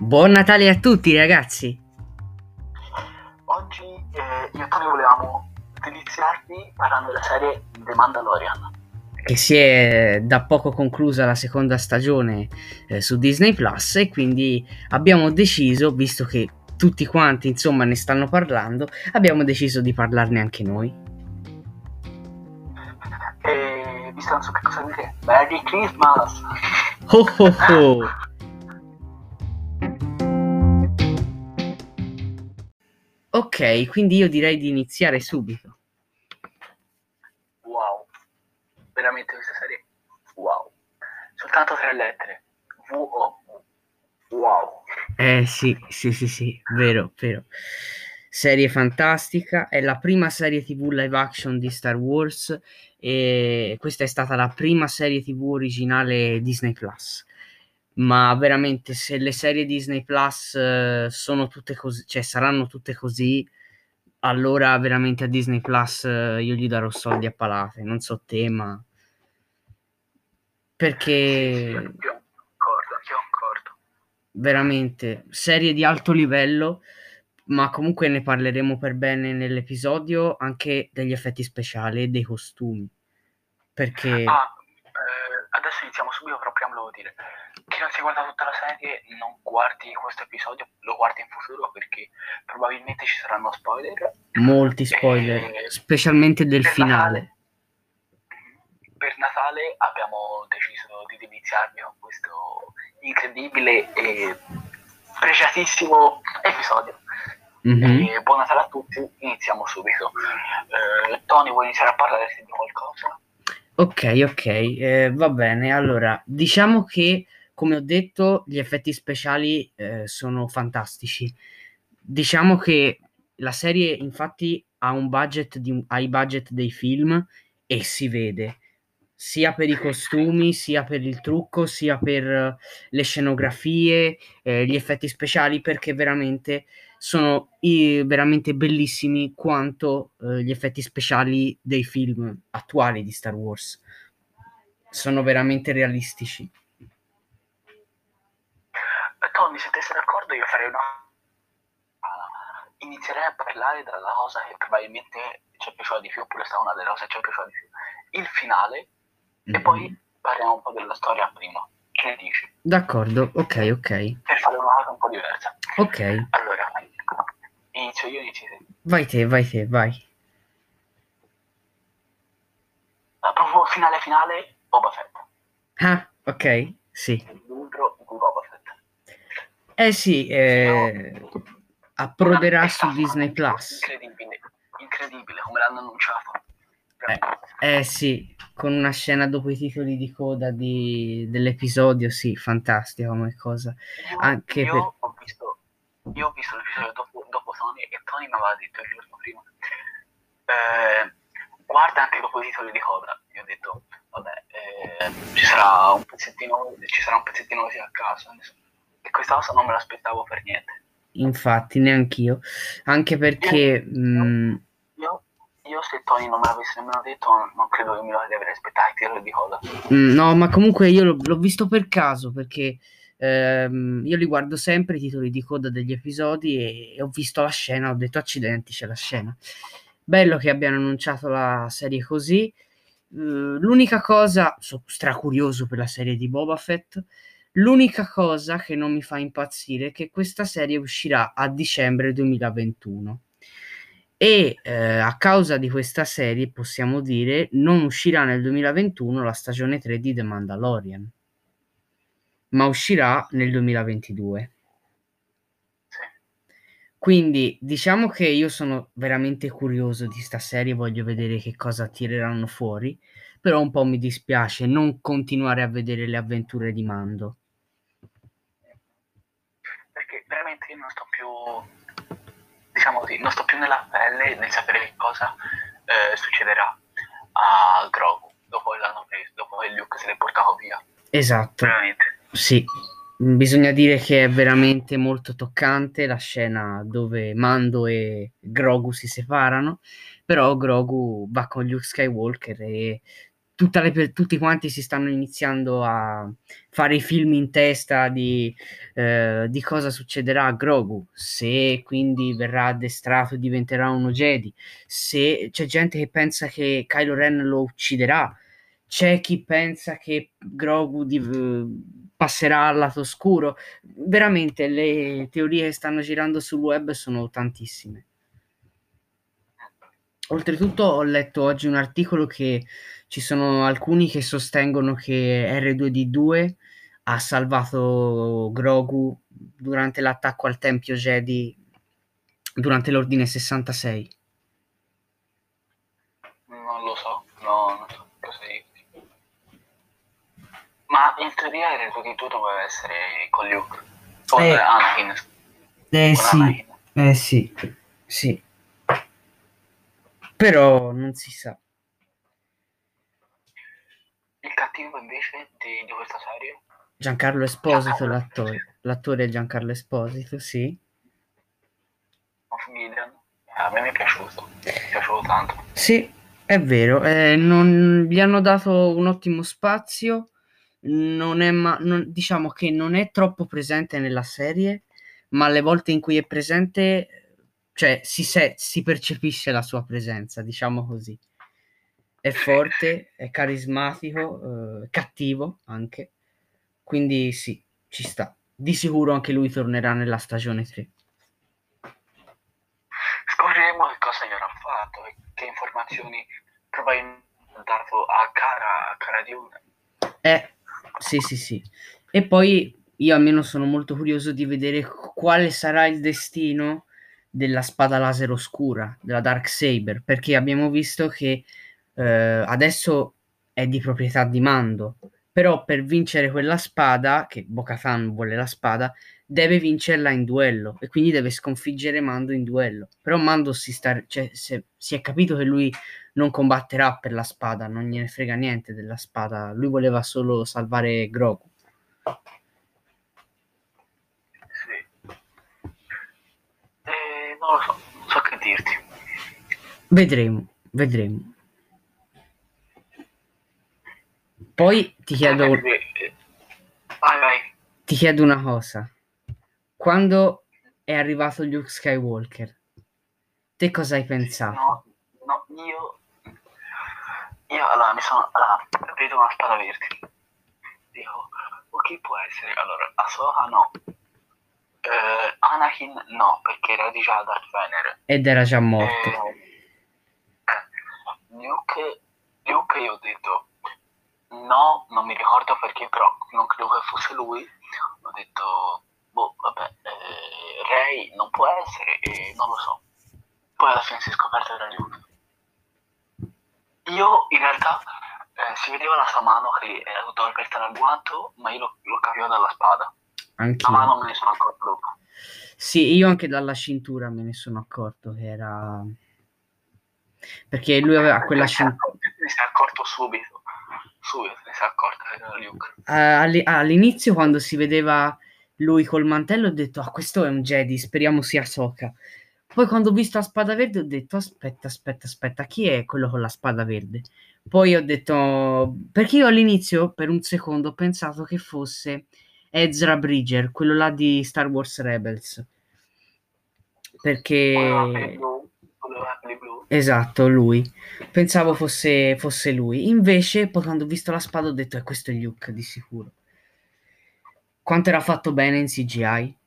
Buon Natale a tutti ragazzi! Oggi eh, io e Tony volevamo deliziarvi parlando della serie The Mandalorian. Che si è da poco conclusa la seconda stagione eh, su Disney Plus e quindi abbiamo deciso, visto che tutti quanti insomma ne stanno parlando, abbiamo deciso di parlarne anche noi. E visto non so che cosa dire, Merry Christmas! Oh oh oh! Ok, quindi io direi di iniziare subito. Wow, veramente questa serie, wow. Soltanto tre lettere, V-O, wow. Eh sì, sì, sì, sì, vero, vero. Serie fantastica, è la prima serie TV live action di Star Wars e questa è stata la prima serie TV originale Disney Plus. Ma veramente se le serie Disney Plus eh, sono tutte così, cioè saranno tutte così, allora veramente a Disney Plus eh, io gli darò soldi a palate, non so te, ma perché Io concordo, io concordo. veramente serie di alto livello, ma comunque ne parleremo per bene nell'episodio anche degli effetti speciali e dei costumi. Perché Ah, eh, adesso iniziamo dire, chi non si guarda tutta la serie, non guardi questo episodio, lo guardi in futuro perché probabilmente ci saranno spoiler. molti spoiler, Eh, specialmente del finale. Natale- per Natale abbiamo deciso di deliziarvi con questo incredibile e pregiatissimo episodio. Mhm. E buon Natale a tutti, iniziamo subito. Eh, Tony, vuoi iniziare a parlare di qualcosa? Ok, ok, eh, va bene. Allora, diciamo che, come ho detto, gli effetti speciali eh, sono fantastici. Diciamo che la serie, infatti, ha un budget di, ha i budget dei film e si vede, sia per i costumi, sia per il trucco, sia per eh, le scenografie, eh, gli effetti speciali, perché veramente sono i- veramente bellissimi quanto eh, gli effetti speciali dei film attuali di Star Wars. Sono veramente realistici. Tony, se te sei d'accordo, io farei una. Inizierei a parlare dalla cosa che probabilmente ci è piaciuta di più, oppure è stata una delle cose che ci è piaciuta di più. Il finale, e Mhm. poi parliamo un po' della storia prima. Che ne dici? D'accordo, ok, ok. Per fare una cosa un po' diversa. Ok, inizio io, inizi te. vai te, vai te, vai. Ah, proprio finale finale, Boba Fett. Ah, ok, sì. Il libro di Boba Fett. Eh sì, eh, approderà su Disney Plus. Incredibile, incredibile come l'hanno annunciato. Eh, eh sì, con una scena dopo i titoli di coda di- dell'episodio, sì, fantastica come cosa. Io, Anche io per- ho visto, io ho visto l'episodio dopo Tony e Tony mi aveva detto il giorno prima. eh, guarda anche dopo i titoli di coda. Io ho detto, vabbè, eh, ci sarà un pezzettino, ci sarà un pezzettino così a caso. adesso. E questa cosa non me l'aspettavo per niente. Infatti, neanch'io. Anche perché... mm, Io, io se Tony non me l'avesse nemmeno detto, non, credo che mi lo avrei aspettato i titoli di coda. Mm, No, ma comunque io l'ho, l'ho visto per caso perché ehm, io li guardo sempre i titoli di coda degli episodi e, e ho visto la scena, ho detto accidenti, c'è la scena. Bello che abbiano annunciato la serie così. Eh, l'unica cosa, sono stracurioso per la serie di Boba Fett. L'unica cosa che non mi fa impazzire è che questa serie uscirà a dicembre 2021 e eh, a causa di questa serie possiamo dire non uscirà nel 2021 la stagione 3 di The Mandalorian ma uscirà nel 2022 Sì. quindi diciamo che io sono veramente curioso di sta serie voglio vedere che cosa tireranno fuori però un po' mi dispiace non continuare a vedere le avventure di Mando perché veramente io non sto più, diciamo così, non sto più nella pelle nel sapere che cosa eh, succederà a Grogu dopo dopo che Luke se l'è portato via. esatto Veramente. Sì, bisogna dire che è veramente molto toccante la scena dove Mando e Grogu si separano, però Grogu va con Luke Skywalker e le, tutti quanti si stanno iniziando a fare i film in testa di, eh, di cosa succederà a Grogu, se quindi verrà addestrato e diventerà uno Jedi, se c'è gente che pensa che Kylo Ren lo ucciderà, c'è chi pensa che Grogu di, passerà al lato oscuro. Veramente le teorie che stanno girando sul web sono tantissime. Oltretutto ho letto oggi un articolo che ci sono alcuni che sostengono che R2D2 ha salvato Grogu durante l'attacco al Tempio Jedi durante l'Ordine 66. Non lo so, no, non so cosa dirti. Ma in teoria R2D2 doveva essere con Luke. Con eh, Anakin. Eh con sì, Anakin. eh sì, sì. Però non si sa. Il cattivo invece di, di questa serie? Giancarlo Esposito, Giancarlo. l'attore. L'attore è Giancarlo Esposito, sì. Eh, a me mi è piaciuto, mi è piaciuto tanto. Sì, è vero, eh, non, gli hanno dato un ottimo spazio, non è ma, non, diciamo che non è troppo presente nella serie, ma le volte in cui è presente cioè si, se- si percepisce la sua presenza, diciamo così. È forte, è carismatico, eh, cattivo anche, quindi sì, ci sta. Di sicuro anche lui tornerà nella stagione 3. Scopriremo che cosa gli avrà fatto e che informazioni probabilmente ha dato a cara, a cara Dune. Eh, sì, sì, sì. E poi io almeno sono molto curioso di vedere quale sarà il destino della spada laser oscura, della Dark Saber, perché abbiamo visto che eh, adesso è di proprietà di Mando, però per vincere quella spada, che Bo-Katan vuole la spada, deve vincerla in duello e quindi deve sconfiggere Mando in duello. Però Mando si, sta, cioè, se, si è capito che lui non combatterà per la spada, non gliene frega niente della spada, lui voleva solo salvare Grogu. non lo so, non so che dirti. Vedremo, vedremo. Poi ti chiedo... Vai, vai. Ti chiedo una cosa. Quando è arrivato Luke Skywalker, te cosa hai pensato? No, no, io... Io allora mi sono... Allora, vedo una spada verde. Dico, o chi può essere? Allora, Ahsoka no, Uh, Anakin no, perché era di già Darth Vader. Ed era già morto. Eh, eh, Luke, Luke io ho detto no, non mi ricordo perché, però non credo che fosse lui. Ho detto, boh, vabbè, eh, Ray non può essere e non lo so. Poi alla fine si è scoperto che era Luke. Io in realtà eh, si vedeva la sua mano che era tutta aperta dal guanto, ma io lo, lo capivo dalla spada. Anch'io. Ma non me ne sono accorto dopo. Sì, io anche dalla cintura me ne sono accorto che era... Perché lui aveva quella cintura... Ne si è accorto subito. Subito ne si è accorto che era Luke. Uh, all'inizio quando si vedeva lui col mantello ho detto, ah questo è un Jedi, speriamo sia Soka. Poi quando ho visto la spada verde ho detto, aspetta, aspetta, aspetta, chi è quello con la spada verde? Poi ho detto, perché io all'inizio per un secondo ho pensato che fosse Ezra Bridger, quello là di Star Wars Rebels. Perché... Esatto, lui. Pensavo fosse, fosse lui. Invece, poi quando ho visto la spada ho detto, eh, questo è Luke, di sicuro. Quanto era fatto bene in CGI?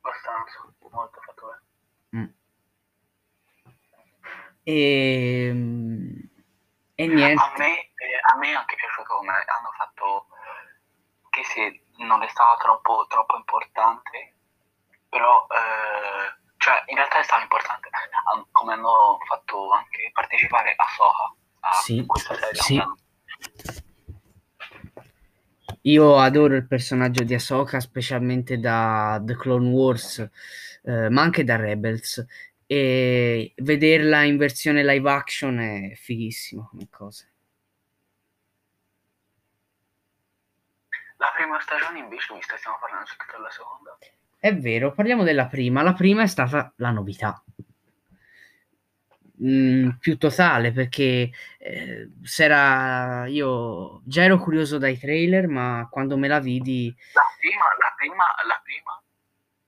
Abbastanza, molto fatto bene. Mm. E... Ehm, e niente. A me, eh, a me è anche piaciuto come hanno fatto che se non è stata troppo, troppo importante, però eh, cioè in realtà è stato importante come hanno fatto anche partecipare a Soha a sì, questa serie. Sì. Io adoro il personaggio di Ahsoka, specialmente da The Clone Wars, eh, ma anche da Rebels. E vederla in versione live action è fighissimo come cosa. La prima stagione invece, che stiamo parlando subito della seconda. È vero, parliamo della prima. La prima è stata la novità. mm, più totale perché eh, s'era io già ero curioso dai trailer ma quando me la vidi la prima la prima la prima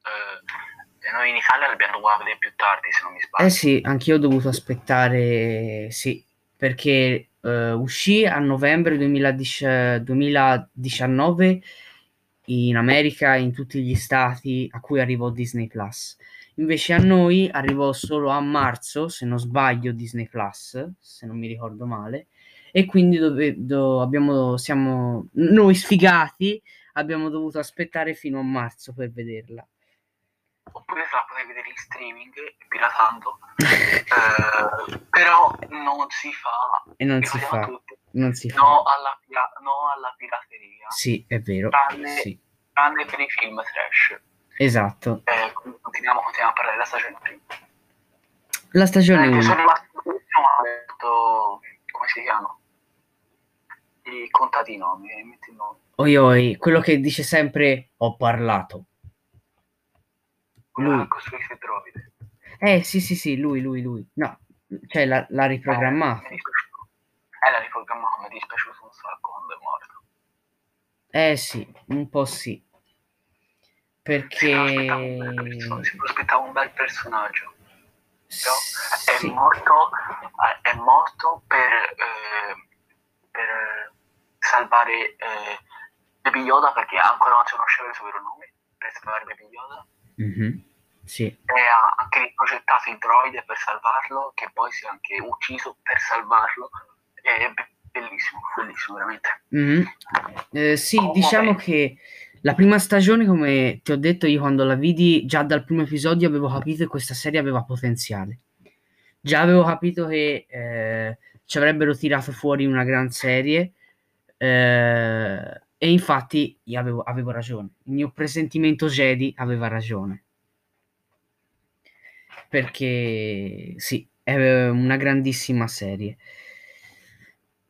eh, noi in Italia l'abbiamo vedere più tardi se non mi sbaglio eh sì anch'io ho dovuto aspettare sì perché eh, uscì a novembre 2010, 2019 in America in tutti gli stati a cui arrivò Disney Plus Invece a noi arrivò solo a marzo, se non sbaglio, Disney Plus, se non mi ricordo male. E quindi dove, do, abbiamo, siamo noi sfigati abbiamo dovuto aspettare fino a marzo per vederla. Se la potevi vedere in streaming, piratando, eh, però non si fa. E non si fa. Non si fa. No alla, no alla pirateria. Sì, è vero. Tranne, sì. tranne per i film trash. Esatto. Eh, continuiamo, continuiamo a parlare della stagione prima. La stagione 1. Eh, sono rimasto come si chiama? Il contadino, mi metti il nome. Oi oi, quello che dice sempre ho parlato. Lui. Ha costruito il drovide. Eh sì sì sì, lui, lui, lui. No, cioè l'ha, l'ha riprogrammato. Eh, eh, l'ha riprogrammato, mi è dispiaciuto un sacco quando è morto. Eh sì, un po' sì perché si prospettava un bel personaggio sì. è, morto, è morto per, eh, per salvare eh, Baby Yoda perché ancora non si conosceva il suo vero nome per salvare Baby Yoda mm-hmm. sì. e ha anche riprogettato il droide per salvarlo che poi si è anche ucciso per salvarlo è bellissimo bellissimo veramente mm-hmm. eh, sì oh, diciamo vabbè. che la prima stagione, come ti ho detto io quando la vidi, già dal primo episodio avevo capito che questa serie aveva potenziale. Già avevo capito che eh, ci avrebbero tirato fuori una gran serie eh, e infatti io avevo, avevo ragione. Il mio presentimento Jedi aveva ragione. Perché sì, è una grandissima serie.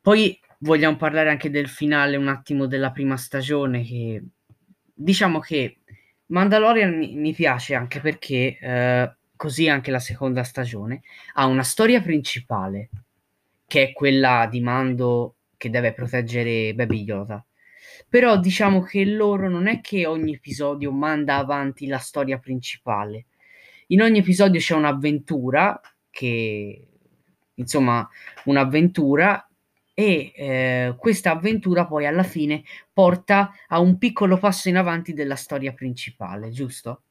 Poi vogliamo parlare anche del finale un attimo della prima stagione che diciamo che Mandalorian mi, mi piace anche perché, eh, così anche la seconda stagione, ha una storia principale, che è quella di Mando che deve proteggere Baby Yoda. Però diciamo che loro non è che ogni episodio manda avanti la storia principale. In ogni episodio c'è un'avventura che insomma un'avventura e eh, questa avventura poi alla fine porta a un piccolo passo in avanti della storia principale, giusto?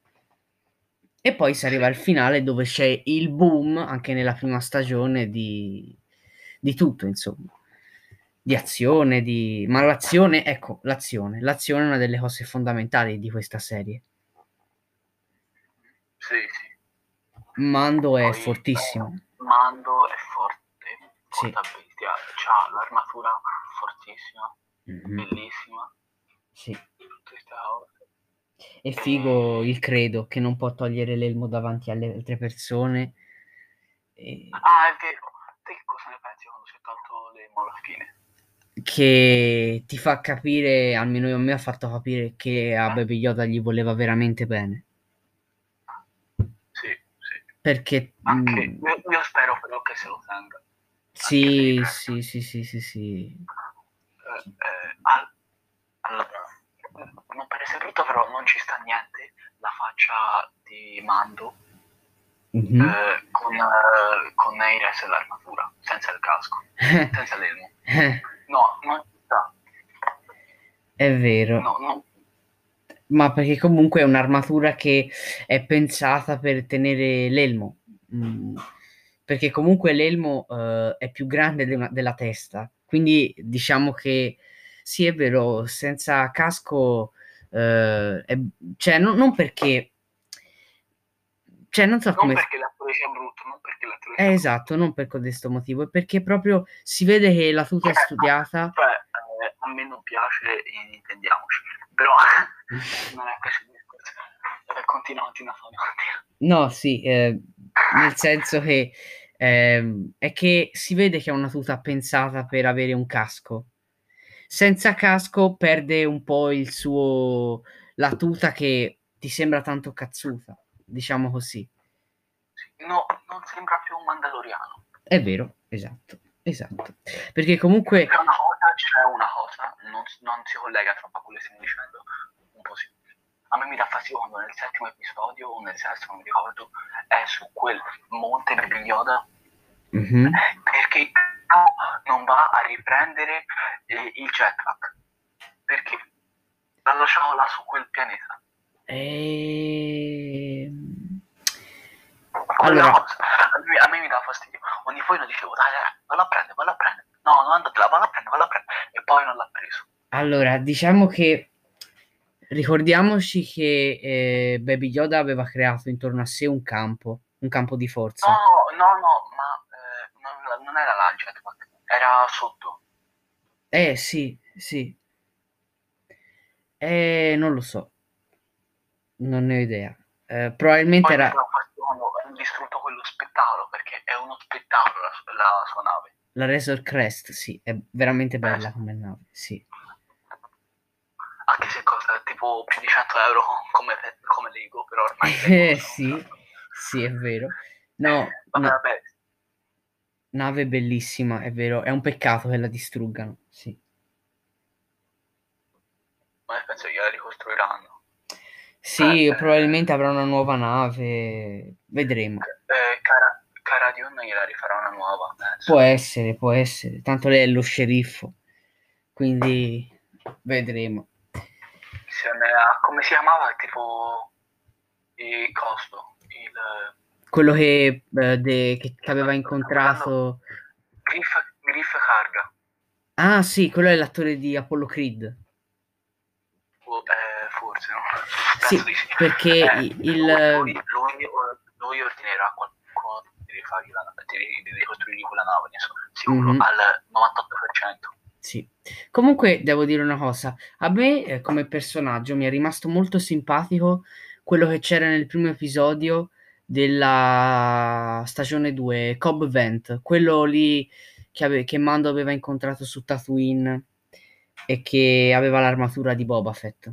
E poi si arriva al finale dove c'è il boom, anche nella prima stagione, di, di tutto, insomma. Di azione, di... ma l'azione, ecco, l'azione. L'azione è una delle cose fondamentali di questa serie. Sì, sì. Mando è poi, fortissimo. Mando è forte. Sì ha l'armatura fortissima, mm-hmm. bellissima. Sì. È figo e... il credo che non può togliere l'elmo davanti alle altre persone. E... Ah, è vero. Te cosa ne pensi quando si è tolto l'elmo alla fine? Che ti fa capire, almeno a me ha fatto capire che a Baby Yoda gli voleva veramente bene. Sì, sì. Perché... Anche, mh... io, io spero però che se lo tenga. Sì, sì, sì, sì, sì, sì. Eh, eh, allora, non per essere brutto, però non ci sta niente la faccia di Mando mm-hmm. eh, con, eh, con Neires e l'armatura, senza il casco, senza l'elmo. No, non ci sta. È vero. No, no. Ma perché comunque è un'armatura che è pensata per tenere l'elmo. Mm perché comunque l'elmo uh, è più grande de- della testa, quindi diciamo che sì, è vero, senza casco, uh, è, cioè no, non perché... Cioè, non so non come... perché l'attore sia brutto, non perché l'attore sia eh, Esatto, non per questo motivo, è perché proprio si vede che la tuta è eh, studiata... Cioè, eh, a me non piace, intendiamoci, però non è questo il discorso. Continua, continua, continua. No, sì, eh, nel senso che eh, è che si vede che è una tuta pensata per avere un casco. Senza casco perde un po' il suo la tuta che ti sembra tanto cazzuta, diciamo così. No, non sembra più un mandaloriano. È vero, esatto, esatto. Perché comunque... C'è una cosa, c'è una cosa, non, non si collega troppo a quello che stiamo dicendo, un po' sì. A me mi dà fastidio quando nel settimo episodio o nel sesto, non mi ricordo, è su quel monte Baby Yoda Mhm. perché non va a riprendere eh, il jetpack. Perché? L'ha lasciato là su quel pianeta. Ehm, Quella Allora, cosa, a, me, a me mi dà fastidio. Ogni non dicevo, dai, dai, vallo a prendere, vallo a prendere. No, non andate là, vallo a prendere, vallo a prendere. E poi non l'ha preso. allora, diciamo che ricordiamoci che eh, Baby Yoda aveva creato intorno a sé un campo, un campo di forza. No, no, no, ma eh, non, non era il jetpack, era sotto. Eh sì, sì. Eh, non lo so. Non ne ho idea. Eh, probabilmente Poi era... dà fastidio quando hanno distrutto quello spettacolo, perché è uno spettacolo la, la sua nave. La Razor Crest, sì, è veramente bella come nave, sì. Anche se costa tipo più di 100 euro come, come Lego, però ormai... Eh sì, sì, è vero. No, Vabbè, no, vabbè, nave bellissima, è vero. È un peccato che la distruggano, sì. ma penso che la ricostruiranno. Sì, Eh, probabilmente avrà una nuova nave, vedremo. Eh, Cara, Cara Dune gliela rifarà una nuova, penso. Può essere, può essere. Tanto lei è lo sceriffo, quindi vedremo. Insieme a... come si chiamava? Tipo... Il costo. Il... Quello che, eh, de- che che aveva incontrato... Griff, Griff Carga. Ah sì, quello è l'attore di Apollo Creed. Oh, eh, forse, no? Sì, Penso di sì. perché Eh, il... Lui, lui, lui ordinerà qualcuno di rifargli la di ricostruirgli quella nave, so, sicuro, Mhm. al 98%. Sì. Comunque devo dire una cosa, a me eh, come personaggio mi è rimasto molto simpatico quello che c'era nel primo episodio della stagione 2, Cobb Vent, quello lì che, ave- che Mando aveva incontrato su Tatooine e che aveva l'armatura di Boba Fett.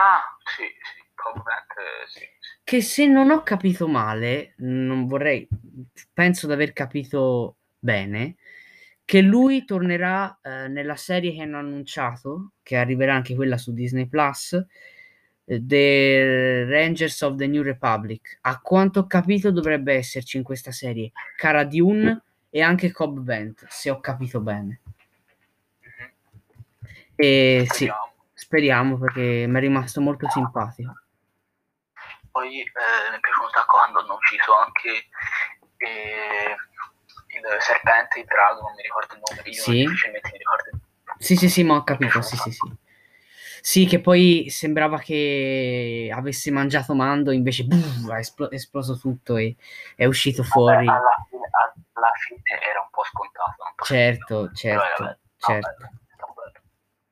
Ah, sì, sì, probabilmente sì. sì. Che se non ho capito male, non vorrei, penso di aver capito bene, che lui tornerà eh, nella serie che hanno annunciato, che arriverà anche quella su Disney Plus, eh, The Rangers of the New Republic. A quanto ho capito dovrebbe esserci in questa serie Cara Dune e anche Cobb Vent, se ho capito bene. Mhm. E sì, Speriamo. Speriamo perché mi è rimasto molto simpatico. Poi eh, mi è sacco quando hanno ucciso anche eh, il serpente, il drago, non mi ricordo il nome, io Sì. difficilmente mi ricordo. Sì, sì, sì, ma ho capito, sì, sì, sì. Sì, che poi sembrava che avesse mangiato Mando, invece buh, ha esplo- esploso tutto e è uscito fuori. Vabbè, alla, fine, alla fine era un po' scontato. un po' Certo, certo, bello, certo. bello, sta bello.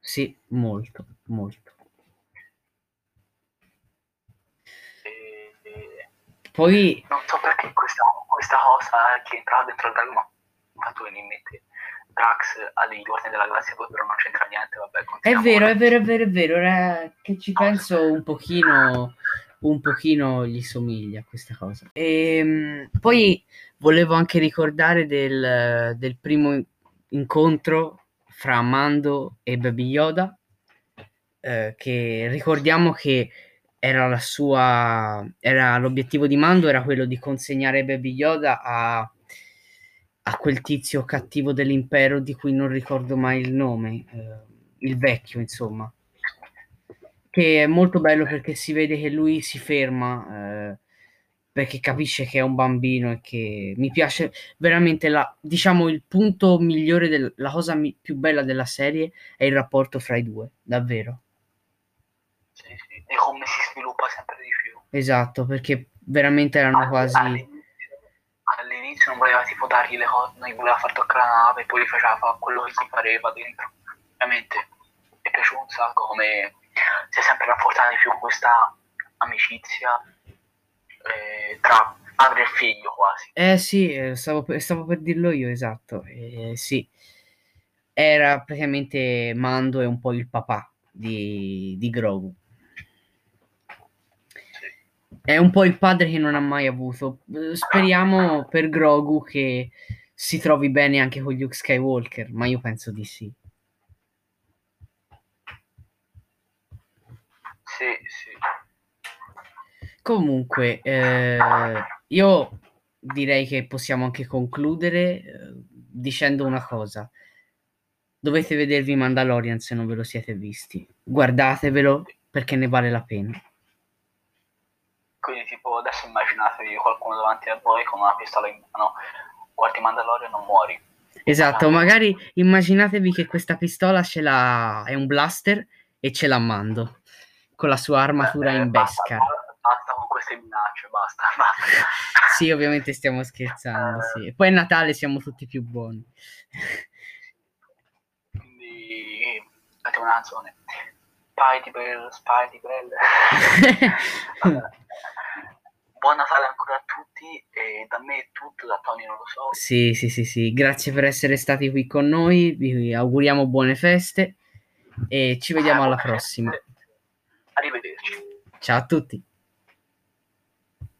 Sì, molto, molto. E- Poi, non so perché questa, questa cosa che entrava dentro il drago, ma mi ha fatto venire in mente Drax agli Guardiani della Galassia, poi però non c'entra niente, vabbè, è vero, è vero, è vero, è vero, ora che ci penso un pochino, un pochino gli somiglia questa cosa. E poi volevo anche ricordare del, del primo incontro fra Mando e Baby Yoda, eh, che ricordiamo che era la sua, era l'obiettivo di Mando era quello di consegnare Baby Yoda a, a quel tizio cattivo dell'impero di cui non ricordo mai il nome, eh, il vecchio, insomma. Che è molto bello perché si vede che lui si ferma eh, perché capisce che è un bambino e che mi piace veramente la, diciamo il punto migliore del, la cosa mi- più bella della serie è il rapporto fra i due, davvero. Sì, sì, E come si sviluppa sempre di più. Esatto, perché veramente erano All- quasi All'inizio, all'inizio non voleva tipo dargli le cose, non gli voleva far toccare la nave, poi gli faceva quello che gli pareva dentro. Ovviamente mi è piaciuto un sacco come si è sempre rafforzata di più questa amicizia eh, tra padre e figlio quasi. Eh sì, eh, stavo per, stavo per dirlo io, esatto. Eh, sì, era praticamente Mando e un po' il papà di, di Grogu. È un po' il padre che non ha mai avuto. Speriamo per Grogu che si trovi bene anche con Luke Skywalker, ma io penso di sì. Sì, sì. Comunque, eh, io direi che possiamo anche concludere eh, dicendo una cosa. Dovete vedervi Mandalorian se non ve lo siete visti. Guardatevelo perché ne vale la pena. Quindi tipo adesso immaginatevi qualcuno davanti a voi con una pistola in mano, guardi Mandalorian non muori. Esatto, magari immaginatevi che questa pistola ce l'ha, è un blaster e ce l'ha Mando con la sua armatura Eh, in basta, Beskar. Basta con queste minacce, basta, basta. Sì, ovviamente stiamo scherzando, sì. E poi a Natale siamo tutti più buoni. Quindi cantiamo una canzone. Spidey per Spidey per Vabbè. Buon Natale ancora a tutti e da me è tutto, da Tony non lo so. Sì, sì, sì, sì. Grazie per essere stati qui con noi. Vi auguriamo buone feste e ci vediamo alla prossima. Arrivederci. Ciao a tutti.